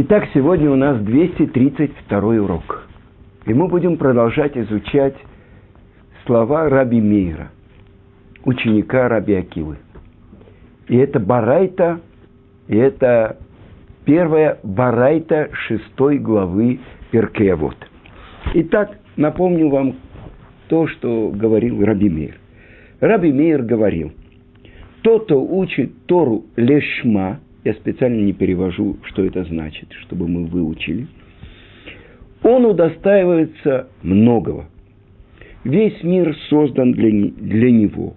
Итак, сегодня у нас 232 урок. И мы будем продолжать изучать слова Раби Мейра, ученика Раби Акивы. И это Барайта, и это первая Барайта шестой главы Перкеавод. Итак, напомню вам то, что говорил Раби Мейр. Раби Мейр говорил, тот, кто учит Тору лешма – я специально не перевожу, что это значит, чтобы мы выучили. Он удостаивается многого. Весь мир создан для, для него.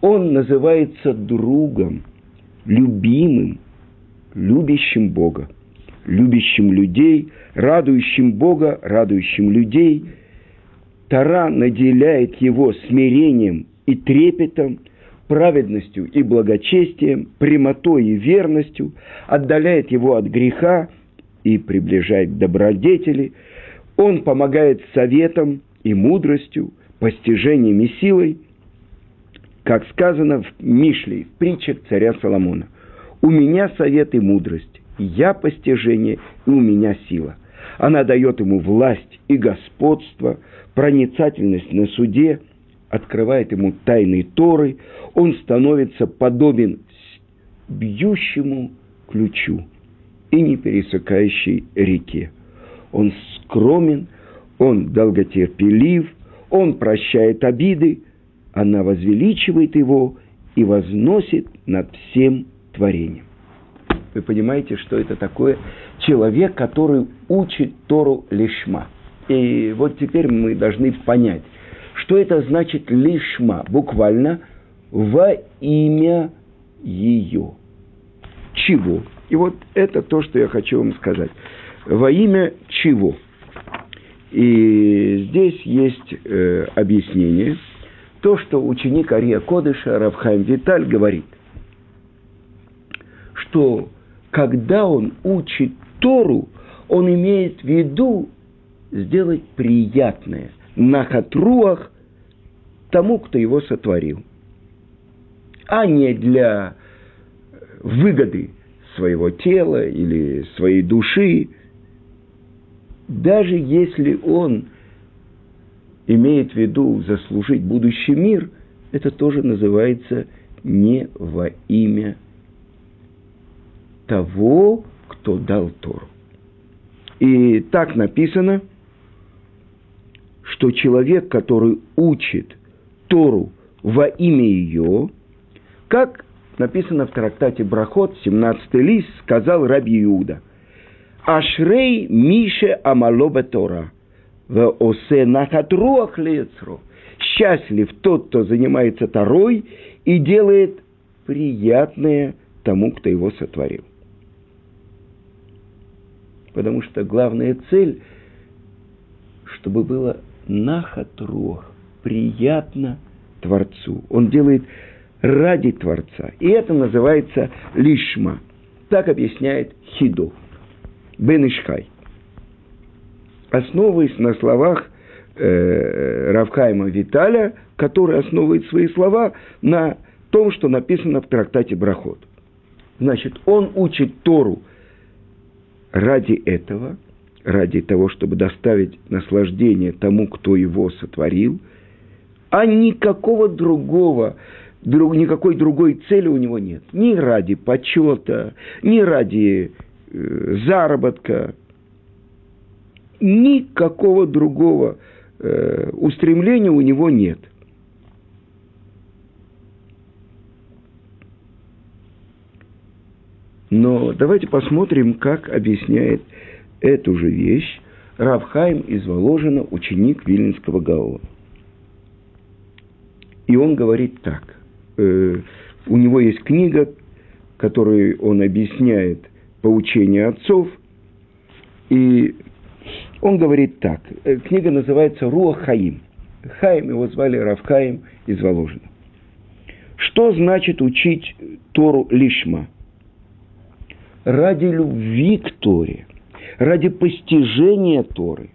Он называется другом, любимым, любящим Бога, любящим людей, радующим Бога, радующим людей. Тара наделяет его смирением и трепетом – праведностью и благочестием, прямотой и верностью, отдаляет его от греха и приближает к добродетели. Он помогает советом и мудростью, постижением и силой, как сказано в Мишле, в притчах царя Соломона. «У меня совет и мудрость, я постижение, и у меня сила». Она дает ему власть и господство, проницательность на суде – открывает ему тайны Торы, он становится подобен бьющему ключу и не пересекающей реке. Он скромен, он долготерпелив, он прощает обиды, она возвеличивает его и возносит над всем творением. Вы понимаете, что это такое? Человек, который учит Тору лишма. И вот теперь мы должны понять – что это значит лишма? Буквально во имя ее. Чего? И вот это то, что я хочу вам сказать. Во имя чего? И здесь есть э, объяснение. То, что ученик Ария Кодыша Равхайм Виталь говорит, что когда он учит Тору, он имеет в виду сделать приятное – нахатруах тому, кто его сотворил, а не для выгоды своего тела или своей души, даже если он имеет в виду заслужить будущий мир, это тоже называется не во имя того, кто дал Тору. И так написано – что человек, который учит Тору во имя ее, как написано в трактате Брахот, 17 лист, сказал Раби Иуда, «Ашрей Мише Амалоба Тора, в осе нахатруах лецро». Счастлив тот, кто занимается Торой и делает приятное тому, кто его сотворил. Потому что главная цель, чтобы было нахатрух, приятно Творцу. Он делает ради Творца. И это называется лишма. Так объясняет Хидо. Бен Ишхай. Основываясь на словах э, Равхайма Виталя, который основывает свои слова на том, что написано в трактате Брахот. Значит, он учит Тору ради этого – ради того, чтобы доставить наслаждение тому, кто его сотворил, а никакого другого, друг, никакой другой цели у него нет. Ни ради почета, ни ради э, заработка, никакого другого э, устремления у него нет. Но давайте посмотрим, как объясняет эту же вещь Равхайм из Воложина, ученик Вильнинского Гаона. И он говорит так. Э, у него есть книга, которую он объясняет поучение отцов. И он говорит так. Э, книга называется Руа Хаим. Хаим, его звали Равхаим из Воложина. Что значит учить Тору лишма? Ради любви к Торе – ради постижения Торы,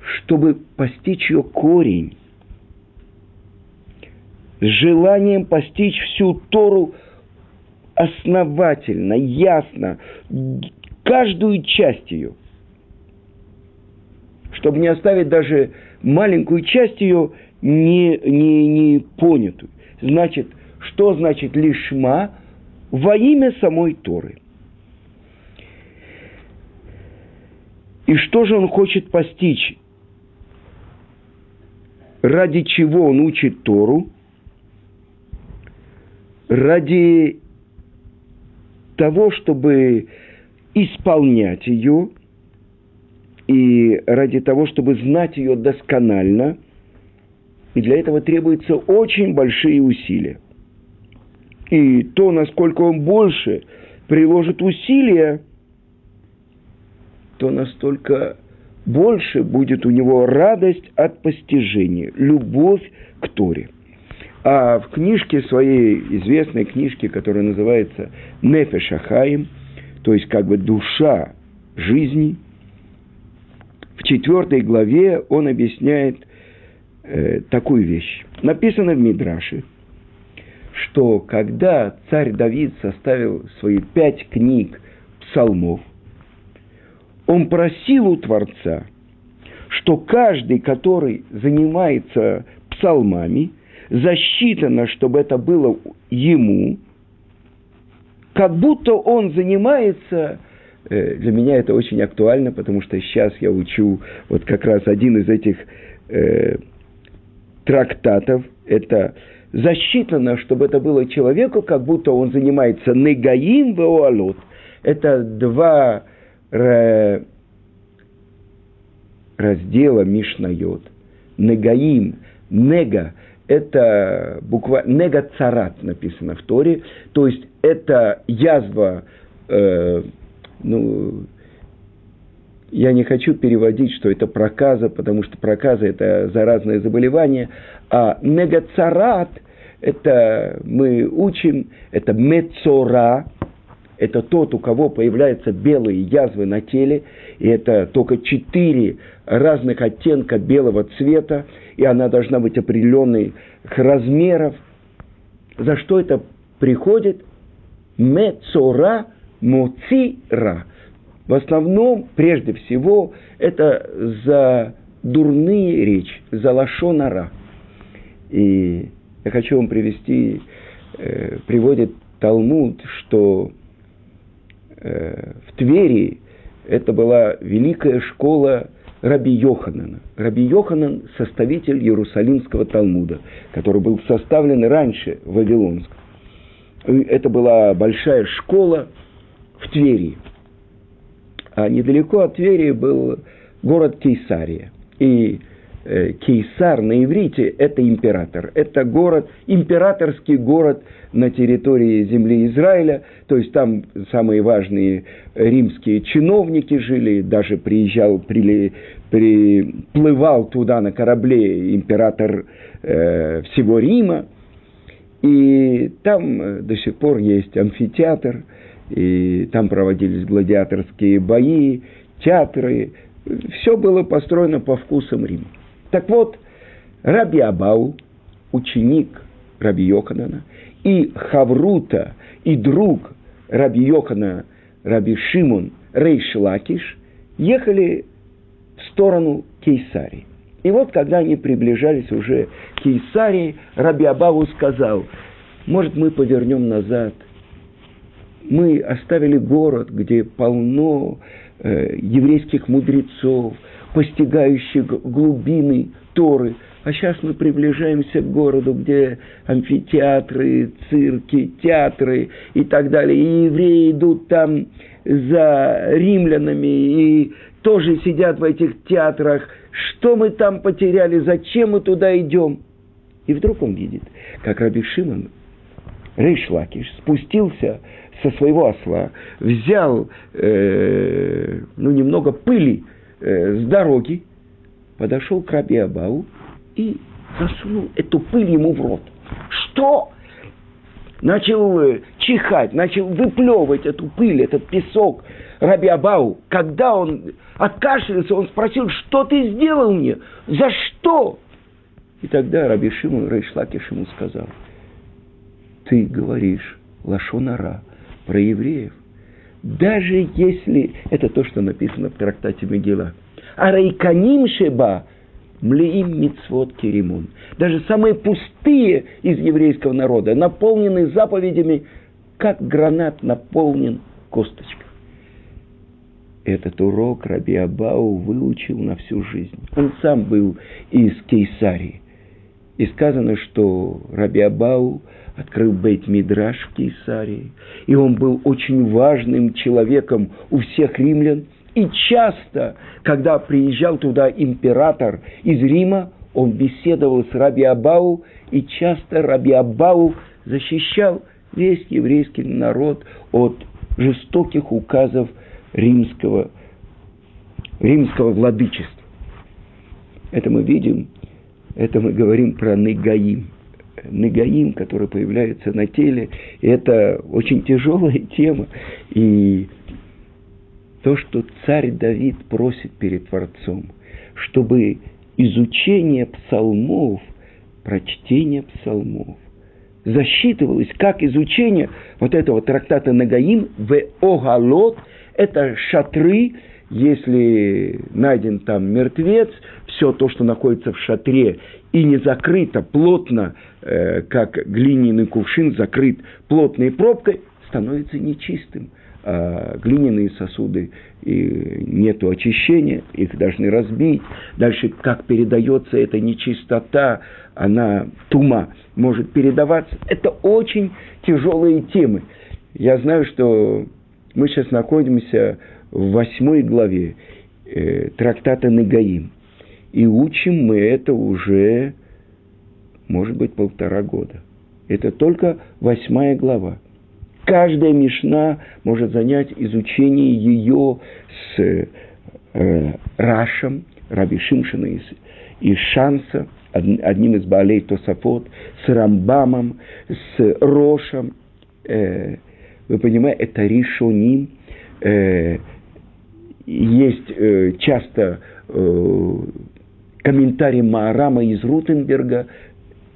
чтобы постичь ее корень, с желанием постичь всю Тору основательно, ясно, каждую часть ее, чтобы не оставить даже маленькую часть ее не, не, не понятую. Значит, что значит лишма во имя самой Торы? И что же он хочет постичь? Ради чего он учит Тору? Ради того, чтобы исполнять ее, и ради того, чтобы знать ее досконально, и для этого требуются очень большие усилия. И то, насколько он больше приложит усилия, то настолько больше будет у него радость от постижения, любовь к Торе. А в книжке своей, известной книжке, которая называется «Нефешахаим», то есть как бы душа жизни, в четвертой главе он объясняет э, такую вещь. Написано в Мидраше, что когда царь Давид составил свои пять книг псалмов, он просил у Творца, что каждый, который занимается псалмами, засчитано, чтобы это было ему, как будто он занимается, э, для меня это очень актуально, потому что сейчас я учу вот как раз один из этих э, трактатов, это засчитано, чтобы это было человеку, как будто он занимается негаим веуалот. Это два раздела Мишнайот. Негаим, нега – это буква нега царат написано в Торе, то есть это язва, э, ну, я не хочу переводить, что это проказа, потому что проказа – это заразное заболевание, а негацарат – это мы учим, это мецора, это тот, у кого появляются белые язвы на теле, и это только четыре разных оттенка белого цвета, и она должна быть определенных размеров. За что это приходит? Мецора моцира. В основном, прежде всего, это за дурные речь, за лошонара. И я хочу вам привести, э, приводит Талмуд, что в Твери это была великая школа Раби Йоханана. Раби Йоханан – составитель Иерусалимского Талмуда, который был составлен раньше в Вавилонском. Это была большая школа в Твери. А недалеко от Твери был город Кейсария. И Э, Кейсар на иврите – это император. Это город, императорский город на территории земли Израиля. То есть там самые важные римские чиновники жили. Даже приезжал, при, приплывал туда на корабле император э, всего Рима. И там э, до сих пор есть амфитеатр, и там проводились гладиаторские бои, театры. Все было построено по вкусам Рима. Так вот, Раби Абау, ученик Раби Йоханана, и Хаврута, и друг Раби Йохана, Раби Шимон Рейш Лакиш, ехали в сторону Кейсарии. И вот, когда они приближались уже к Кейсарии, Раби Абаву сказал, может, мы повернем назад. Мы оставили город, где полно э, еврейских мудрецов, постигающих глубины Торы. А сейчас мы приближаемся к городу, где амфитеатры, цирки, театры и так далее. И евреи идут там за римлянами и тоже сидят в этих театрах. Что мы там потеряли? Зачем мы туда идем? И вдруг он видит, как Раби Шимон, Рейшлакиш, спустился со своего осла, взял э, ну, немного пыли э, с дороги, подошел к Раби Абау и засунул эту пыль ему в рот. Что? Начал э, чихать, начал выплевывать эту пыль, этот песок. Раби Абау, когда он откашлялся, он спросил, что ты сделал мне? За что? И тогда Раби Шимон Рейшлакиш ему сказал, ты говоришь лашонара про евреев, даже если это то, что написано в трактате Мегила. Арайканим шеба млеим мицвод керимун. Даже самые пустые из еврейского народа наполнены заповедями, как гранат наполнен косточкой. Этот урок Раби Абау выучил на всю жизнь. Он сам был из Кейсарии. И сказано, что Раби Абау открыл Бейт Мидраш в Кейсарии. И он был очень важным человеком у всех римлян. И часто, когда приезжал туда император из Рима, он беседовал с Раби Абау, и часто Раби Абау защищал весь еврейский народ от жестоких указов римского, римского владычества. Это мы видим, это мы говорим про Негаим. Негаим, который появляется на теле, это очень тяжелая тема. И то, что царь Давид просит перед Творцом, чтобы изучение псалмов, прочтение псалмов, засчитывалось как изучение вот этого трактата Нагаим в Огалот – это шатры, если найден там мертвец, все то, что находится в шатре и не закрыто плотно, э, как глиняный кувшин закрыт плотной пробкой, становится нечистым. А глиняные сосуды и нету очищения, их должны разбить. Дальше, как передается эта нечистота, она тума может передаваться. Это очень тяжелые темы. Я знаю, что мы сейчас находимся в восьмой главе э, трактата Нагаим. И учим мы это уже, может быть, полтора года. Это только восьмая глава. Каждая мишна может занять изучение ее с э, Рашем, Раби Шимшина из, из Шанса, одним из Баалей Тосафот, с Рамбамом, с Рошем, э, вы понимаете, это ришоним. Э, есть э, часто э, комментарий Маарама из Рутенберга.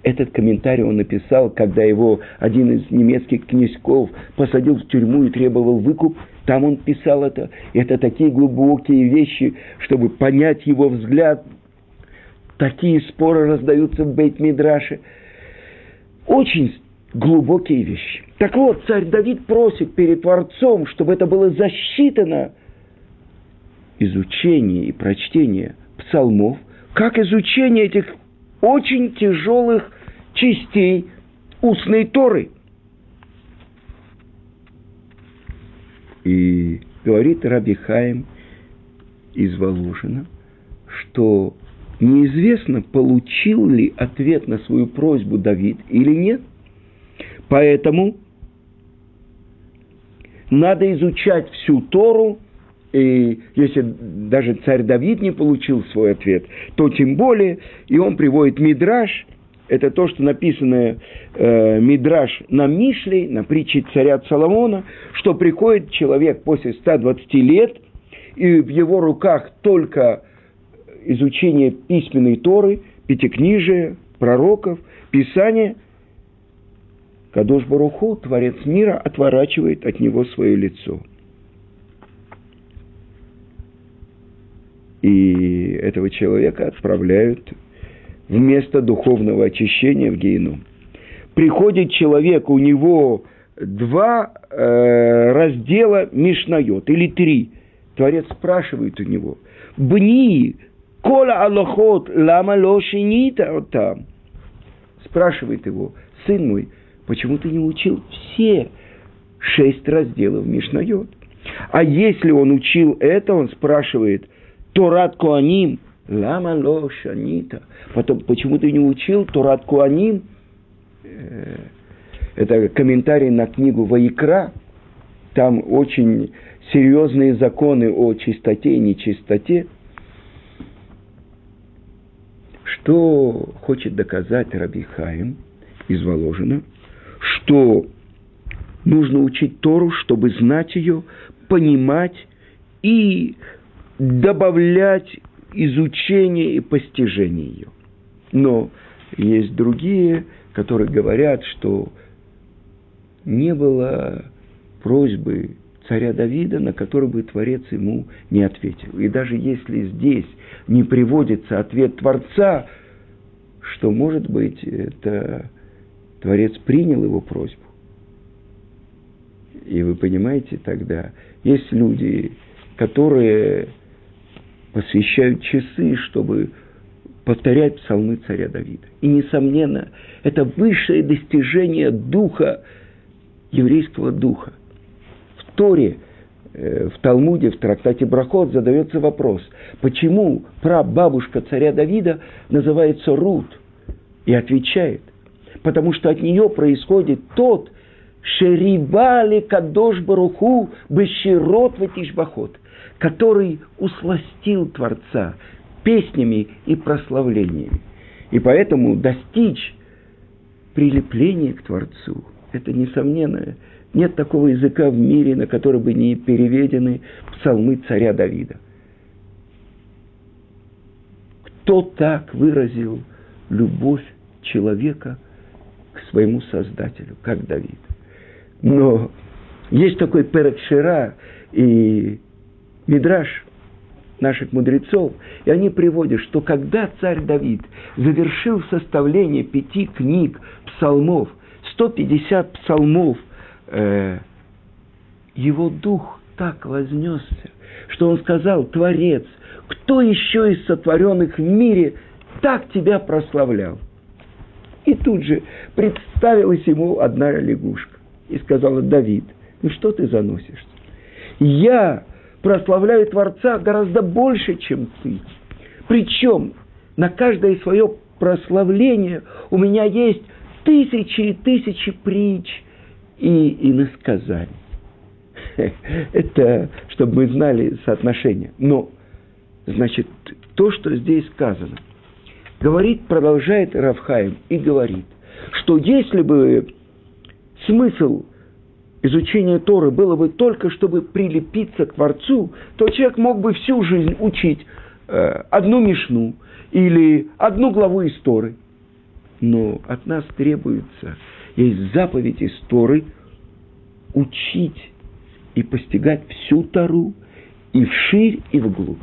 Этот комментарий он написал, когда его один из немецких князьков посадил в тюрьму и требовал выкуп. Там он писал это. Это такие глубокие вещи, чтобы понять его взгляд. Такие споры раздаются в Бейт-Мидраше. Очень глубокие вещи. Так вот, царь Давид просит перед Творцом, чтобы это было засчитано изучение и прочтение псалмов, как изучение этих очень тяжелых частей устной Торы. И говорит Раби Хаим из Валужина, что неизвестно, получил ли ответ на свою просьбу Давид или нет – Поэтому надо изучать всю Тору, и если даже царь Давид не получил свой ответ, то тем более, и он приводит Мидраш, это то, что написано э, Мидраш на Мишле, на притче царя Соломона, что приходит человек после 120 лет, и в его руках только изучение письменной Торы, пятикнижия, пророков, Писания, Кадош Баруху, Творец мира, отворачивает от него свое лицо. И этого человека отправляют вместо духовного очищения в Гейну. Приходит человек, у него два э, раздела Мишнает, или три. Творец спрашивает у него, «Бни, кола аллахот, лама лошинита там?» Спрашивает его, «Сын мой, Почему ты не учил все шесть разделов Мишнайот? А если он учил это, он спрашивает, Торат Куаним, лама ло шанита. Потом, почему ты не учил Торат Куаним? Э, это комментарий на книгу Ваикра. Там очень серьезные законы о чистоте и нечистоте. Что хочет доказать Раби Хаим из Воложина – что нужно учить Тору, чтобы знать ее, понимать и добавлять изучение и постижение ее. Но есть другие, которые говорят, что не было просьбы царя Давида, на который бы Творец ему не ответил. И даже если здесь не приводится ответ Творца, что, может быть, это Творец принял его просьбу. И вы понимаете тогда, есть люди, которые посвящают часы, чтобы повторять псалмы царя Давида. И, несомненно, это высшее достижение духа, еврейского духа. В Торе, э, в Талмуде, в трактате Брахот задается вопрос, почему прабабушка царя Давида называется Рут? И отвечает, потому что от нее происходит тот, Шерибали Кадош Баруху Беширот Ватишбахот, который усластил Творца песнями и прославлениями. И поэтому достичь прилепления к Творцу – это несомненно. Нет такого языка в мире, на который бы не переведены псалмы царя Давида. Кто так выразил любовь человека к своему Создателю, как Давид? Но есть такой Перек Шира и Мидраш наших мудрецов, и они приводят, что когда царь Давид завершил составление пяти книг псалмов, 150 псалмов, э, его дух так вознесся, что он сказал, Творец, кто еще из сотворенных в мире так тебя прославлял? И тут же представилась ему одна лягушка и сказала, Давид, ну что ты заносишься? Я прославляю Творца гораздо больше, чем ты. Причем на каждое свое прославление у меня есть тысячи и тысячи притч и иносказаний. Это, чтобы мы знали соотношение. Но, значит, то, что здесь сказано, говорит, продолжает Равхаем и говорит, что если бы смысл изучения Торы было бы только, чтобы прилепиться к Творцу, то человек мог бы всю жизнь учить э, одну мишну или одну главу истории. Но от нас требуется, есть заповедь истории, учить и постигать всю Тору и вширь, и вглубь.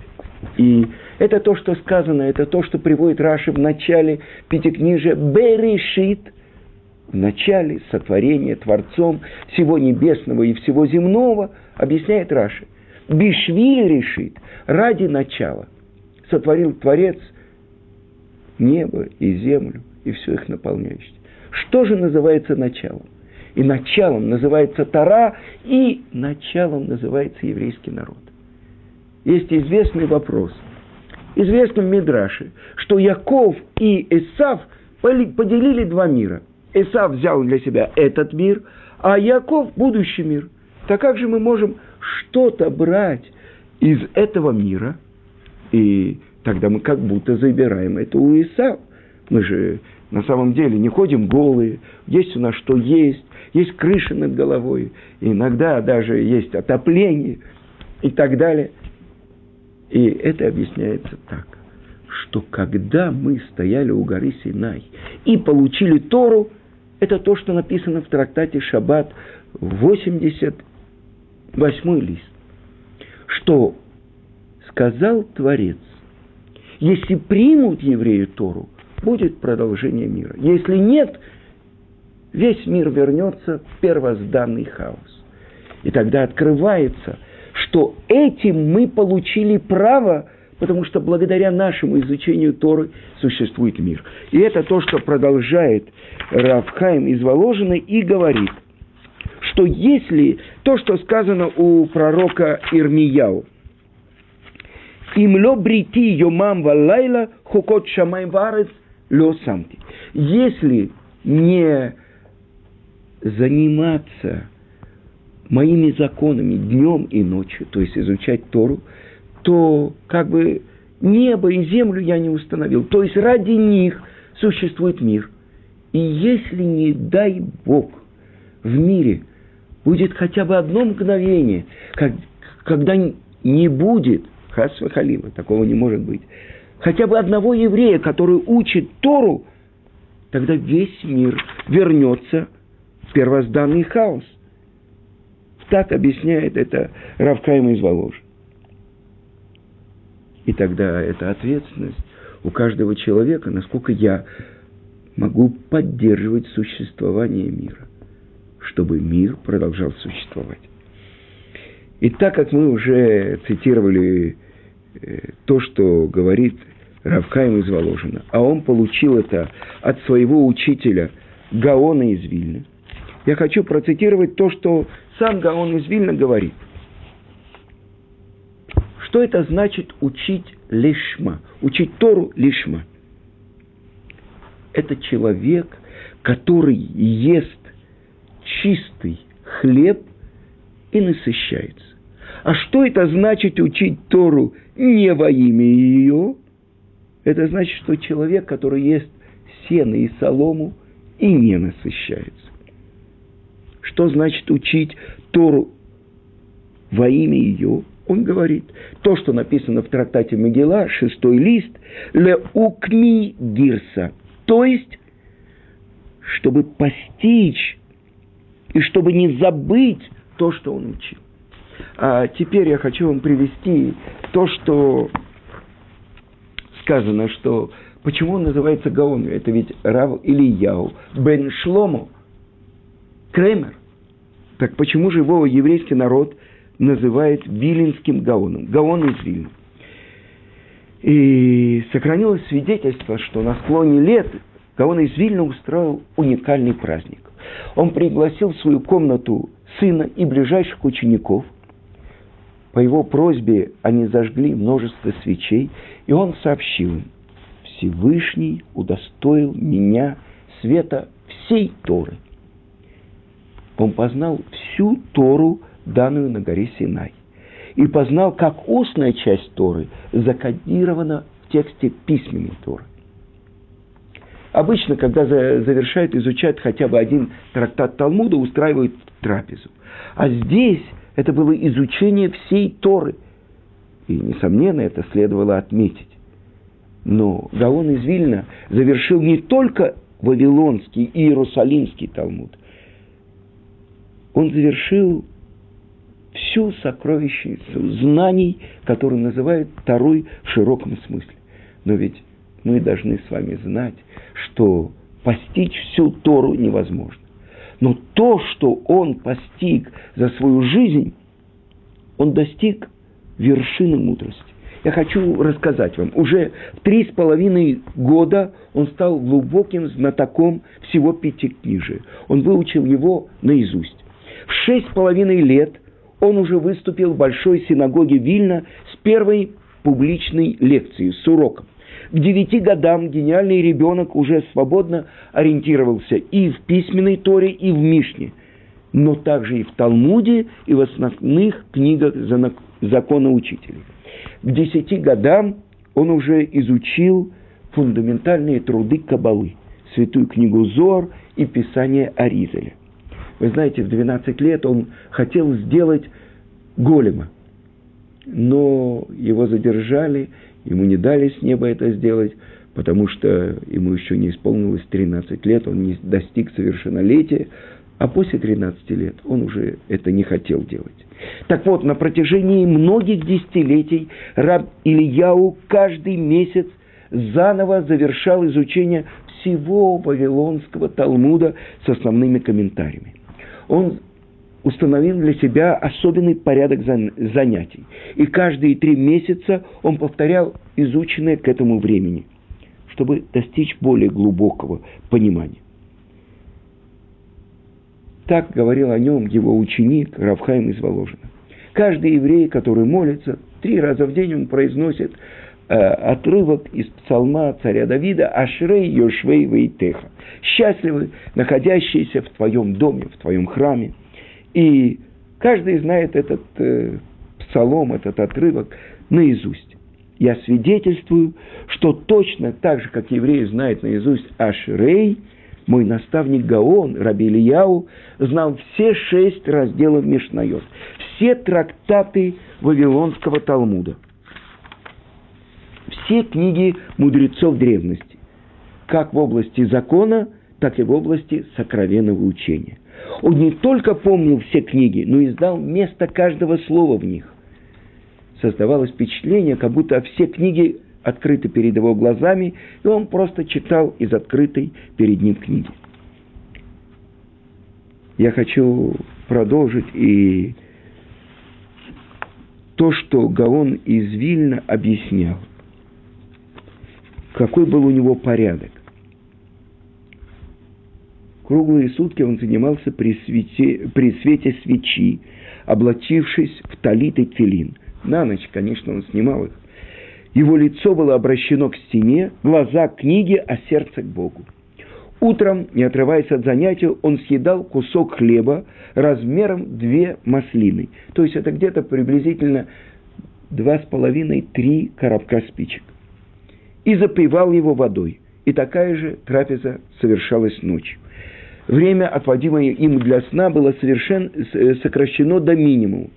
И это то, что сказано, это то, что приводит Раши в начале Пятикнижия «Берешит», в начале сотворения Творцом всего небесного и всего земного, объясняет Раши. Бишвиль решит ради начала. Сотворил Творец небо и землю и все их наполняющее. Что же называется началом? И началом называется Тара, и началом называется еврейский народ. Есть известный вопрос. Известно в Мидраше, что Яков и Исав поделили два мира – Исав взял для себя этот мир, а Яков – будущий мир. Так как же мы можем что-то брать из этого мира, и тогда мы как будто забираем это у Исава. Мы же на самом деле не ходим голые, есть у нас что есть, есть крыша над головой, иногда даже есть отопление и так далее. И это объясняется так, что когда мы стояли у горы Синай и получили Тору – это то, что написано в трактате Шаббат, 88 лист. Что сказал Творец, если примут евреи Тору, будет продолжение мира. Если нет, весь мир вернется в первозданный хаос. И тогда открывается, что этим мы получили право – потому что благодаря нашему изучению Торы существует мир. И это то, что продолжает Равхайм из Воложины и говорит, что если то, что сказано у пророка Ирмияу, «Имло брити йомам валайла хукот шамай варец ло самти». Если не заниматься моими законами днем и ночью, то есть изучать Тору, то как бы небо и землю я не установил. То есть ради них существует мир. И если, не дай Бог, в мире будет хотя бы одно мгновение, как, когда не будет, Хасва Халима, такого не может быть, хотя бы одного еврея, который учит Тору, тогда весь мир вернется в первозданный хаос. Так объясняет это Равкаем из Воложи. И тогда это ответственность у каждого человека, насколько я могу поддерживать существование мира, чтобы мир продолжал существовать. И так как мы уже цитировали э, то, что говорит Равкаем из Воложина, а он получил это от своего учителя Гаона из Вильны, я хочу процитировать то, что сам Гаон из Вильна говорит. Что это значит учить лишма, учить Тору лишма? Это человек, который ест чистый хлеб и насыщается. А что это значит учить Тору не во имя ее? Это значит, что человек, который ест сено и солому и не насыщается. Что значит учить Тору во имя ее? Он говорит, то, что написано в трактате Могила, шестой лист, ле укми гирса, то есть, чтобы постичь и чтобы не забыть то, что он учил. А теперь я хочу вам привести то, что сказано, что почему он называется Гаон? Это ведь Рав Ильяу бен Шлому, Кремер. Так почему же его еврейский народ называет Вилинским Гаоном? Гаон из Вильна. И сохранилось свидетельство, что на склоне лет Гаон из Вильна устроил уникальный праздник. Он пригласил в свою комнату сына и ближайших учеников. По его просьбе они зажгли множество свечей, и он сообщил им, Всевышний удостоил меня света всей Торы. Он познал всю Тору, данную на горе Синай, и познал, как устная часть Торы закодирована в тексте письменной Торы. Обычно, когда завершают изучать хотя бы один трактат Талмуда, устраивают трапезу. А здесь это было изучение всей Торы. И, несомненно, это следовало отметить. Но Гаон из Вильна завершил не только Вавилонский и Иерусалимский Талмуд. Он завершил всю сокровищницу знаний, которую называют второй в широком смысле. Но ведь мы должны с вами знать, что постичь всю Тору невозможно. Но то, что он постиг за свою жизнь, он достиг вершины мудрости. Я хочу рассказать вам. Уже в три с половиной года он стал глубоким знатоком всего пятикнижия. Он выучил его наизусть. В шесть с половиной лет он уже выступил в Большой синагоге Вильна с первой публичной лекцией, с уроком. К девяти годам гениальный ребенок уже свободно ориентировался и в письменной Торе, и в Мишне, но также и в Талмуде, и в основных книгах закона учителей. К десяти годам он уже изучил фундаментальные труды Кабалы, святую книгу Зор и Писание Аризеля. Вы знаете, в 12 лет он хотел сделать голема, но его задержали, Ему не дали с неба это сделать, потому что ему еще не исполнилось 13 лет, он не достиг совершеннолетия, а после 13 лет он уже это не хотел делать. Так вот, на протяжении многих десятилетий раб Ильяу каждый месяц заново завершал изучение всего Вавилонского Талмуда с основными комментариями. Он установил для себя особенный порядок занятий. И каждые три месяца он повторял изученное к этому времени, чтобы достичь более глубокого понимания. Так говорил о нем его ученик Равхайм из Воложина. Каждый еврей, который молится, три раза в день он произносит отрывок из псалма царя Давида «Ашрей Йошвей Вейтеха» «Счастливы, находящиеся в твоем доме, в твоем храме». И каждый знает этот э, псалом, этот отрывок наизусть. Я свидетельствую, что точно так же, как евреи знают наизусть Ашрей, мой наставник Гаон, Раби Ильяу, знал все шесть разделов Мишнайот, все трактаты Вавилонского Талмуда, все книги мудрецов древности, как в области закона, так и в области сокровенного учения. Он не только помнил все книги, но и знал место каждого слова в них. Создавалось впечатление, как будто все книги открыты перед его глазами, и он просто читал из открытой перед ним книги. Я хочу продолжить и то, что Гаон из Вильна объяснял, какой был у него порядок. Круглые сутки он занимался при свете, при свете свечи, облачившись в талит и. На ночь, конечно, он снимал их. Его лицо было обращено к стене, глаза к книге, а сердце к Богу. Утром, не отрываясь от занятия, он съедал кусок хлеба размером две маслины. То есть это где-то приблизительно два с половиной, три коробка спичек. И запивал его водой. И такая же трапеза совершалась ночью. Время, отводимое им для сна, было совершенно сокращено до минимума.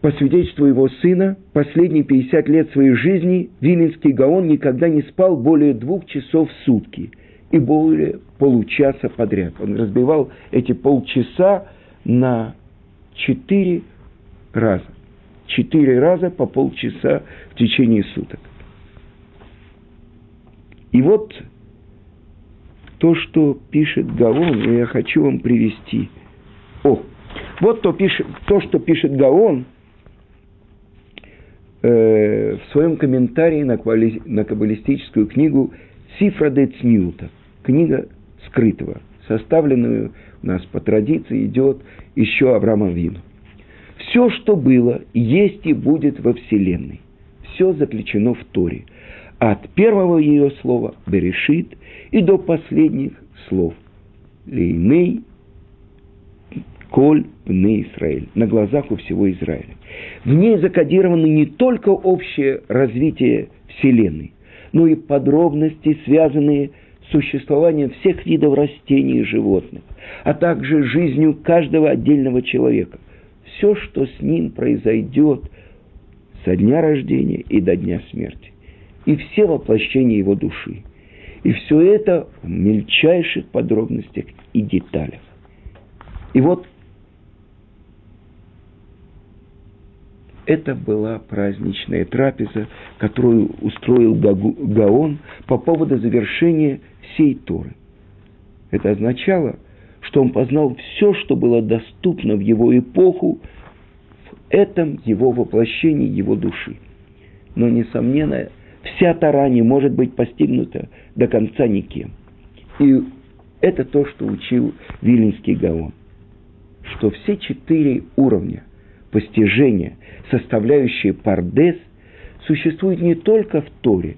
По свидетельству его сына, последние 50 лет своей жизни Виленский Гаон никогда не спал более двух часов в сутки – и более получаса подряд. Он разбивал эти полчаса на четыре раза. Четыре раза по полчаса в течение суток. И вот то, что пишет Гаон, я хочу вам привести. О, вот то, пишет, то что пишет Гаон э, в своем комментарии на, квали, на каббалистическую книгу Сифра де Цнюта – книга скрытого, составленную у нас по традиции идет еще Авраамом Вину. Все, что было, есть и будет во Вселенной. Все заключено в Торе. От первого ее слова «берешит» и до последних слов «лейней», «коль бне Израиль» на глазах у всего Израиля. В ней закодировано не только общее развитие Вселенной, но и подробности, связанные с существованием всех видов растений и животных, а также жизнью каждого отдельного человека. Все, что с ним произойдет со дня рождения и до дня смерти. И все воплощения его души. И все это в мельчайших подробностях и деталях. И вот Это была праздничная трапеза, которую устроил Гаон по поводу завершения всей Торы. Это означало, что он познал все, что было доступно в его эпоху, в этом его воплощении его души. Но, несомненно, вся Тора не может быть постигнута до конца никем. И это то, что учил Вилинский Гаон. Что все четыре уровня постижения, составляющие пардес, существуют не только в Торе,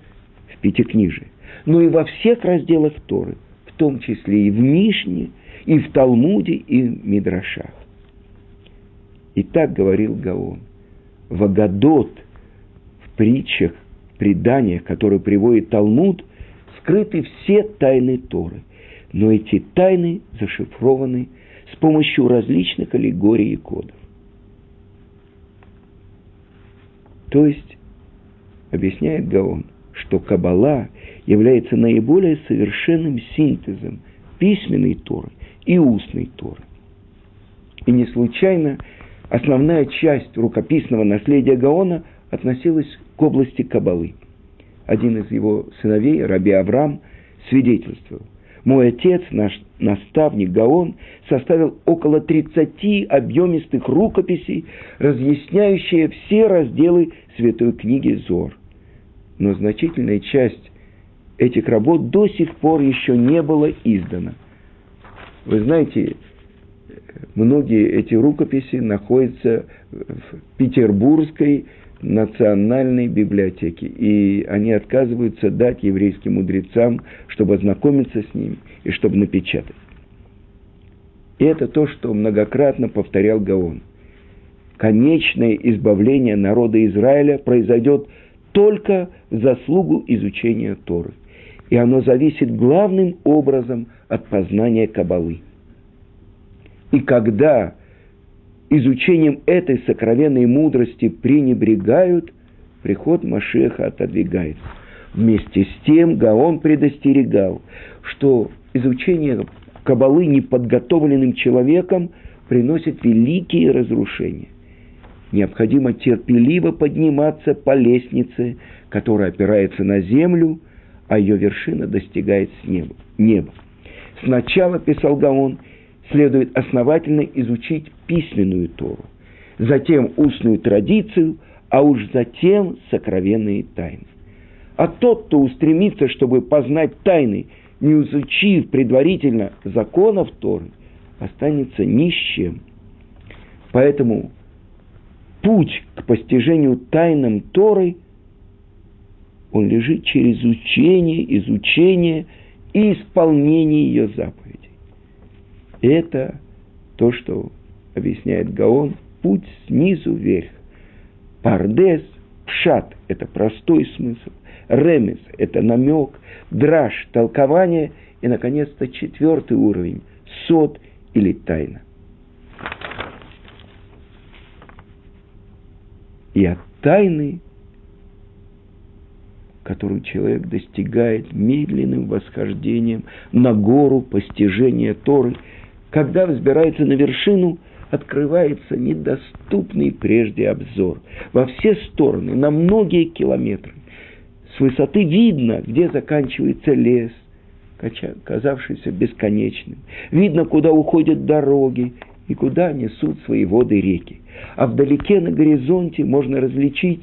в Пятикнижии, но и во всех разделах Торы, в том числе и в Мишне, и в Талмуде, и в Мидрашах. И так говорил Гаон. Вагадот в притчах, преданиях, которые приводит Талмуд, скрыты все тайны Торы. Но эти тайны зашифрованы с помощью различных аллегорий и кодов. То есть, объясняет Гаон, что Каббала является наиболее совершенным синтезом письменной Торы и устной Торы. И не случайно основная часть рукописного наследия Гаона относилась к области Кабалы. Один из его сыновей, Раби Авраам, свидетельствовал. Мой отец, наш наставник Гаон, составил около 30 объемистых рукописей, разъясняющие все разделы Святой книги Зор. Но значительная часть этих работ до сих пор еще не было издана. Вы знаете, многие эти рукописи находятся в Петербургской национальной библиотеке, и они отказываются дать еврейским мудрецам, чтобы ознакомиться с ними и чтобы напечатать. И это то, что многократно повторял Гаон. Конечное избавление народа Израиля произойдет только в заслугу изучения Торы – и оно зависит главным образом от познания Кабалы. И когда изучением этой сокровенной мудрости пренебрегают, приход Машеха отодвигается. Вместе с тем Гаон предостерегал, что изучение кабалы неподготовленным человеком приносит великие разрушения. Необходимо терпеливо подниматься по лестнице, которая опирается на землю, а ее вершина достигает неба. Сначала, писал Гаон, следует основательно изучить письменную Тору, затем устную традицию, а уж затем сокровенные тайны. А тот, кто устремится, чтобы познать тайны, не изучив предварительно законов Торы, останется ни с чем. Поэтому путь к постижению тайнам Торы, он лежит через учение, изучение и исполнение ее заповедей. Это то, что объясняет Гаон, путь снизу вверх. Пардес, пшат – это простой смысл, ремес – это намек, драж – толкование, и, наконец-то, четвертый уровень – сот или тайна. И от тайны, которую человек достигает медленным восхождением на гору постижения Торы, когда взбирается на вершину, открывается недоступный прежде обзор во все стороны, на многие километры. С высоты видно, где заканчивается лес, казавшийся бесконечным. Видно, куда уходят дороги и куда несут свои воды реки. А вдалеке на горизонте можно различить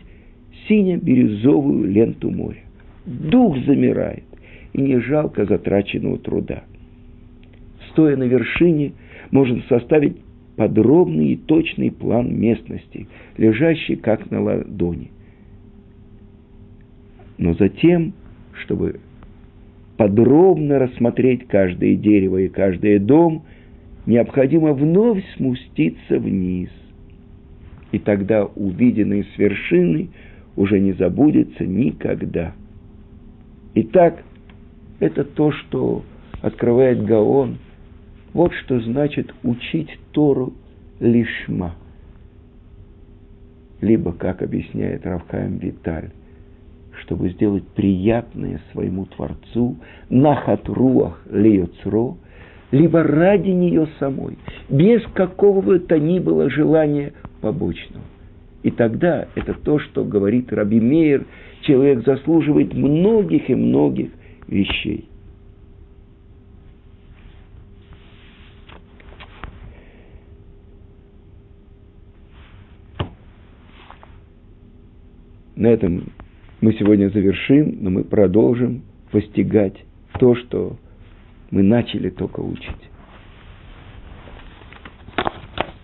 сине-бирюзовую ленту моря. Дух замирает, и не жалко затраченного труда. Стоя на вершине, можно составить подробный и точный план местности, лежащий как на ладони. Но затем, чтобы подробно рассмотреть каждое дерево и каждый дом, необходимо вновь спуститься вниз. И тогда увиденное с вершины уже не забудется никогда. Итак, это то, что открывает Гаон. Вот что значит учить Тору лишма. Либо, как объясняет Равхаем Виталь, чтобы сделать приятное своему Творцу, нахат руах леюцро, либо ради нее самой, без какого бы то ни было желания побочного. И тогда это то, что говорит Раби Мейер, человек заслуживает многих и многих вещей. На этом мы сегодня завершим, но мы продолжим постигать то, что мы начали только учить.